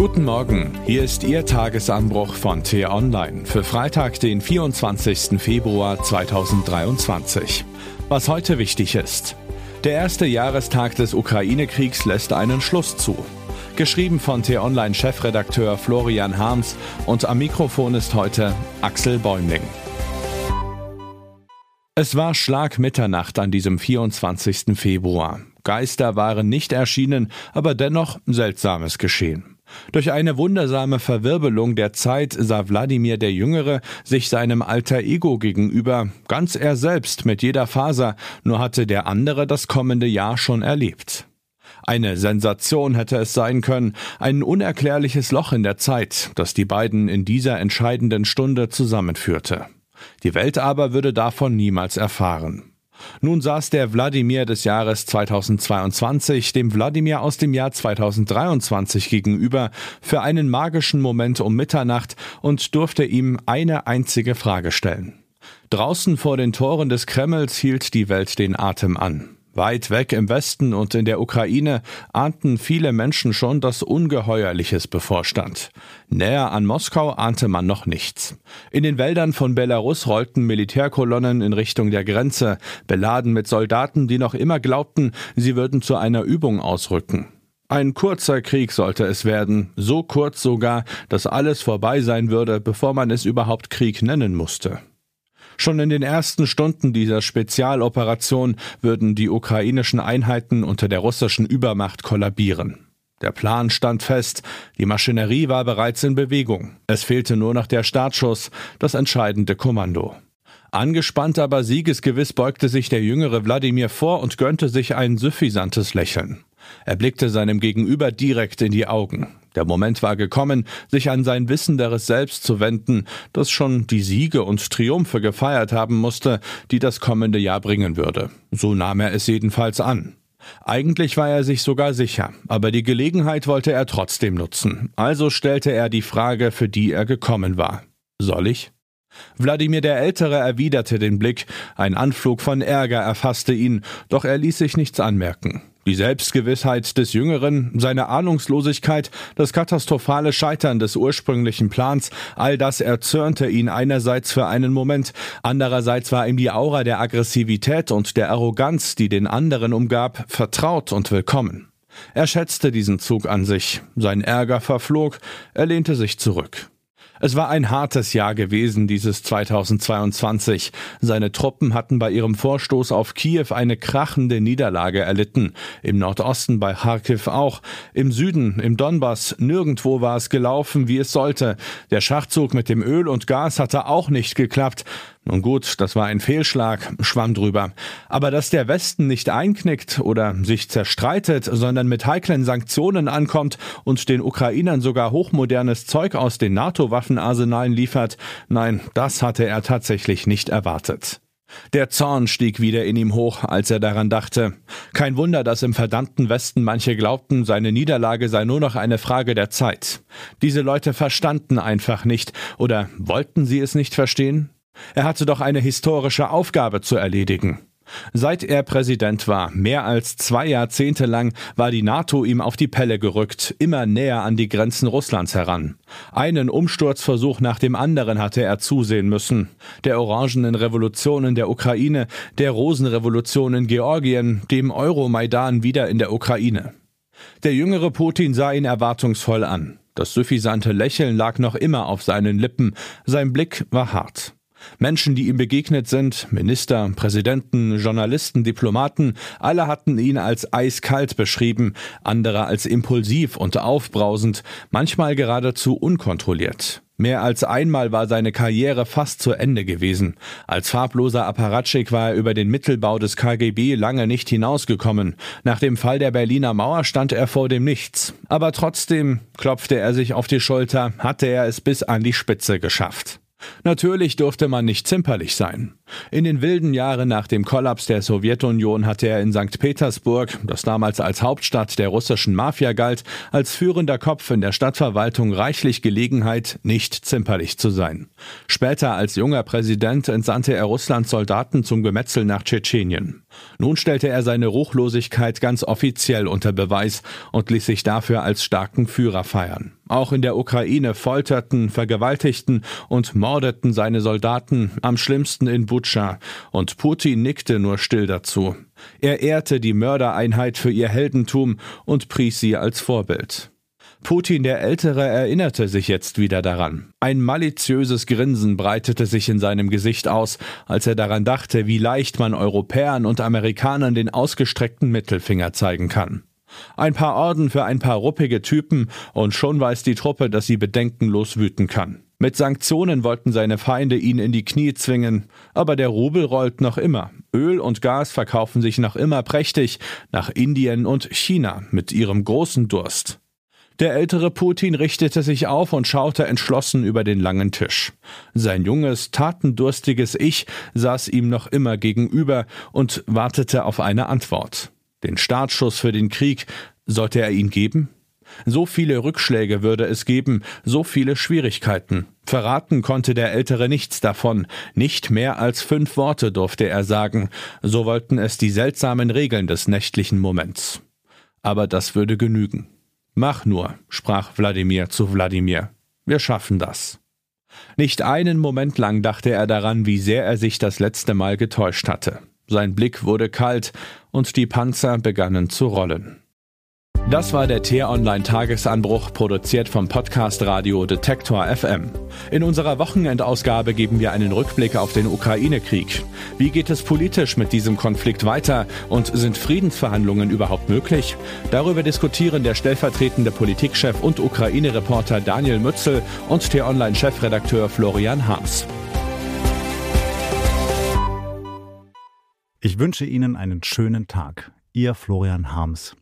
Guten Morgen, hier ist Ihr Tagesanbruch von T-Online für Freitag, den 24. Februar 2023. Was heute wichtig ist. Der erste Jahrestag des Ukraine-Kriegs lässt einen Schluss zu. Geschrieben von T-Online-Chefredakteur Florian Harms und am Mikrofon ist heute Axel Bäumling. Es war Schlag Mitternacht an diesem 24. Februar. Geister waren nicht erschienen, aber dennoch Seltsames geschehen. Durch eine wundersame Verwirbelung der Zeit sah Wladimir der Jüngere sich seinem alter Ego gegenüber, ganz er selbst mit jeder Faser, nur hatte der andere das kommende Jahr schon erlebt. Eine Sensation hätte es sein können, ein unerklärliches Loch in der Zeit, das die beiden in dieser entscheidenden Stunde zusammenführte. Die Welt aber würde davon niemals erfahren. Nun saß der Wladimir des Jahres 2022 dem Wladimir aus dem Jahr 2023 gegenüber für einen magischen Moment um Mitternacht und durfte ihm eine einzige Frage stellen. Draußen vor den Toren des Kremls hielt die Welt den Atem an. Weit weg im Westen und in der Ukraine ahnten viele Menschen schon, dass Ungeheuerliches bevorstand. Näher an Moskau ahnte man noch nichts. In den Wäldern von Belarus rollten Militärkolonnen in Richtung der Grenze, beladen mit Soldaten, die noch immer glaubten, sie würden zu einer Übung ausrücken. Ein kurzer Krieg sollte es werden, so kurz sogar, dass alles vorbei sein würde, bevor man es überhaupt Krieg nennen musste. Schon in den ersten Stunden dieser Spezialoperation würden die ukrainischen Einheiten unter der russischen Übermacht kollabieren. Der Plan stand fest, die Maschinerie war bereits in Bewegung. Es fehlte nur noch der Startschuss, das entscheidende Kommando. Angespannt aber siegesgewiss beugte sich der jüngere Wladimir vor und gönnte sich ein suffisantes Lächeln. Er blickte seinem Gegenüber direkt in die Augen. Der Moment war gekommen, sich an sein wissenderes Selbst zu wenden, das schon die Siege und Triumphe gefeiert haben musste, die das kommende Jahr bringen würde. So nahm er es jedenfalls an. Eigentlich war er sich sogar sicher, aber die Gelegenheit wollte er trotzdem nutzen. Also stellte er die Frage, für die er gekommen war. Soll ich? Wladimir der Ältere erwiderte den Blick, ein Anflug von Ärger erfasste ihn, doch er ließ sich nichts anmerken. Die Selbstgewissheit des Jüngeren, seine Ahnungslosigkeit, das katastrophale Scheitern des ursprünglichen Plans, all das erzürnte ihn einerseits für einen Moment, andererseits war ihm die Aura der Aggressivität und der Arroganz, die den anderen umgab, vertraut und willkommen. Er schätzte diesen Zug an sich, sein Ärger verflog, er lehnte sich zurück. Es war ein hartes Jahr gewesen, dieses 2022. Seine Truppen hatten bei ihrem Vorstoß auf Kiew eine krachende Niederlage erlitten. Im Nordosten bei Kharkiv auch. Im Süden, im Donbass, nirgendwo war es gelaufen, wie es sollte. Der Schachzug mit dem Öl und Gas hatte auch nicht geklappt. Nun gut, das war ein Fehlschlag, schwamm drüber. Aber dass der Westen nicht einknickt oder sich zerstreitet, sondern mit heiklen Sanktionen ankommt und den Ukrainern sogar hochmodernes Zeug aus den NATO-Waffenarsenalen liefert, nein, das hatte er tatsächlich nicht erwartet. Der Zorn stieg wieder in ihm hoch, als er daran dachte. Kein Wunder, dass im verdammten Westen manche glaubten, seine Niederlage sei nur noch eine Frage der Zeit. Diese Leute verstanden einfach nicht, oder wollten sie es nicht verstehen? Er hatte doch eine historische Aufgabe zu erledigen. Seit er Präsident war, mehr als zwei Jahrzehnte lang, war die NATO ihm auf die Pelle gerückt, immer näher an die Grenzen Russlands heran. Einen Umsturzversuch nach dem anderen hatte er zusehen müssen. Der orangenen Revolution in der Ukraine, der Rosenrevolution in Georgien, dem Euromaidan wieder in der Ukraine. Der jüngere Putin sah ihn erwartungsvoll an. Das suffisante Lächeln lag noch immer auf seinen Lippen, sein Blick war hart. Menschen, die ihm begegnet sind, Minister, Präsidenten, Journalisten, Diplomaten, alle hatten ihn als eiskalt beschrieben, andere als impulsiv und aufbrausend, manchmal geradezu unkontrolliert. Mehr als einmal war seine Karriere fast zu Ende gewesen. Als farbloser Apparatschik war er über den Mittelbau des KGB lange nicht hinausgekommen. Nach dem Fall der Berliner Mauer stand er vor dem Nichts. Aber trotzdem klopfte er sich auf die Schulter, hatte er es bis an die Spitze geschafft. Natürlich durfte man nicht zimperlich sein. In den wilden Jahren nach dem Kollaps der Sowjetunion hatte er in St. Petersburg, das damals als Hauptstadt der russischen Mafia galt, als führender Kopf in der Stadtverwaltung reichlich Gelegenheit, nicht zimperlich zu sein. Später als junger Präsident entsandte er Russlands Soldaten zum Gemetzel nach Tschetschenien. Nun stellte er seine Ruchlosigkeit ganz offiziell unter Beweis und ließ sich dafür als starken Führer feiern. Auch in der Ukraine folterten, vergewaltigten und mordeten seine Soldaten, am schlimmsten in Butscha, und Putin nickte nur still dazu. Er ehrte die Mördereinheit für ihr Heldentum und pries sie als Vorbild. Putin der Ältere erinnerte sich jetzt wieder daran. Ein maliziöses Grinsen breitete sich in seinem Gesicht aus, als er daran dachte, wie leicht man Europäern und Amerikanern den ausgestreckten Mittelfinger zeigen kann. Ein paar Orden für ein paar ruppige Typen und schon weiß die Truppe, dass sie bedenkenlos wüten kann. Mit Sanktionen wollten seine Feinde ihn in die Knie zwingen, aber der Rubel rollt noch immer. Öl und Gas verkaufen sich noch immer prächtig nach Indien und China mit ihrem großen Durst. Der ältere Putin richtete sich auf und schaute entschlossen über den langen Tisch. Sein junges, tatendurstiges Ich saß ihm noch immer gegenüber und wartete auf eine Antwort. Den Startschuss für den Krieg sollte er ihn geben? So viele Rückschläge würde es geben, so viele Schwierigkeiten. Verraten konnte der Ältere nichts davon, nicht mehr als fünf Worte durfte er sagen, so wollten es die seltsamen Regeln des nächtlichen Moments. Aber das würde genügen. Mach nur, sprach Wladimir zu Wladimir. Wir schaffen das. Nicht einen Moment lang dachte er daran, wie sehr er sich das letzte Mal getäuscht hatte. Sein Blick wurde kalt und die Panzer begannen zu rollen. Das war der T-Online-Tagesanbruch, produziert vom Podcast Radio Detektor FM. In unserer Wochenendausgabe geben wir einen Rückblick auf den Ukraine-Krieg. Wie geht es politisch mit diesem Konflikt weiter und sind Friedensverhandlungen überhaupt möglich? Darüber diskutieren der stellvertretende Politikchef und Ukraine-Reporter Daniel Mützel und T-Online-Chefredakteur Florian Harms. Ich wünsche Ihnen einen schönen Tag. Ihr Florian Harms.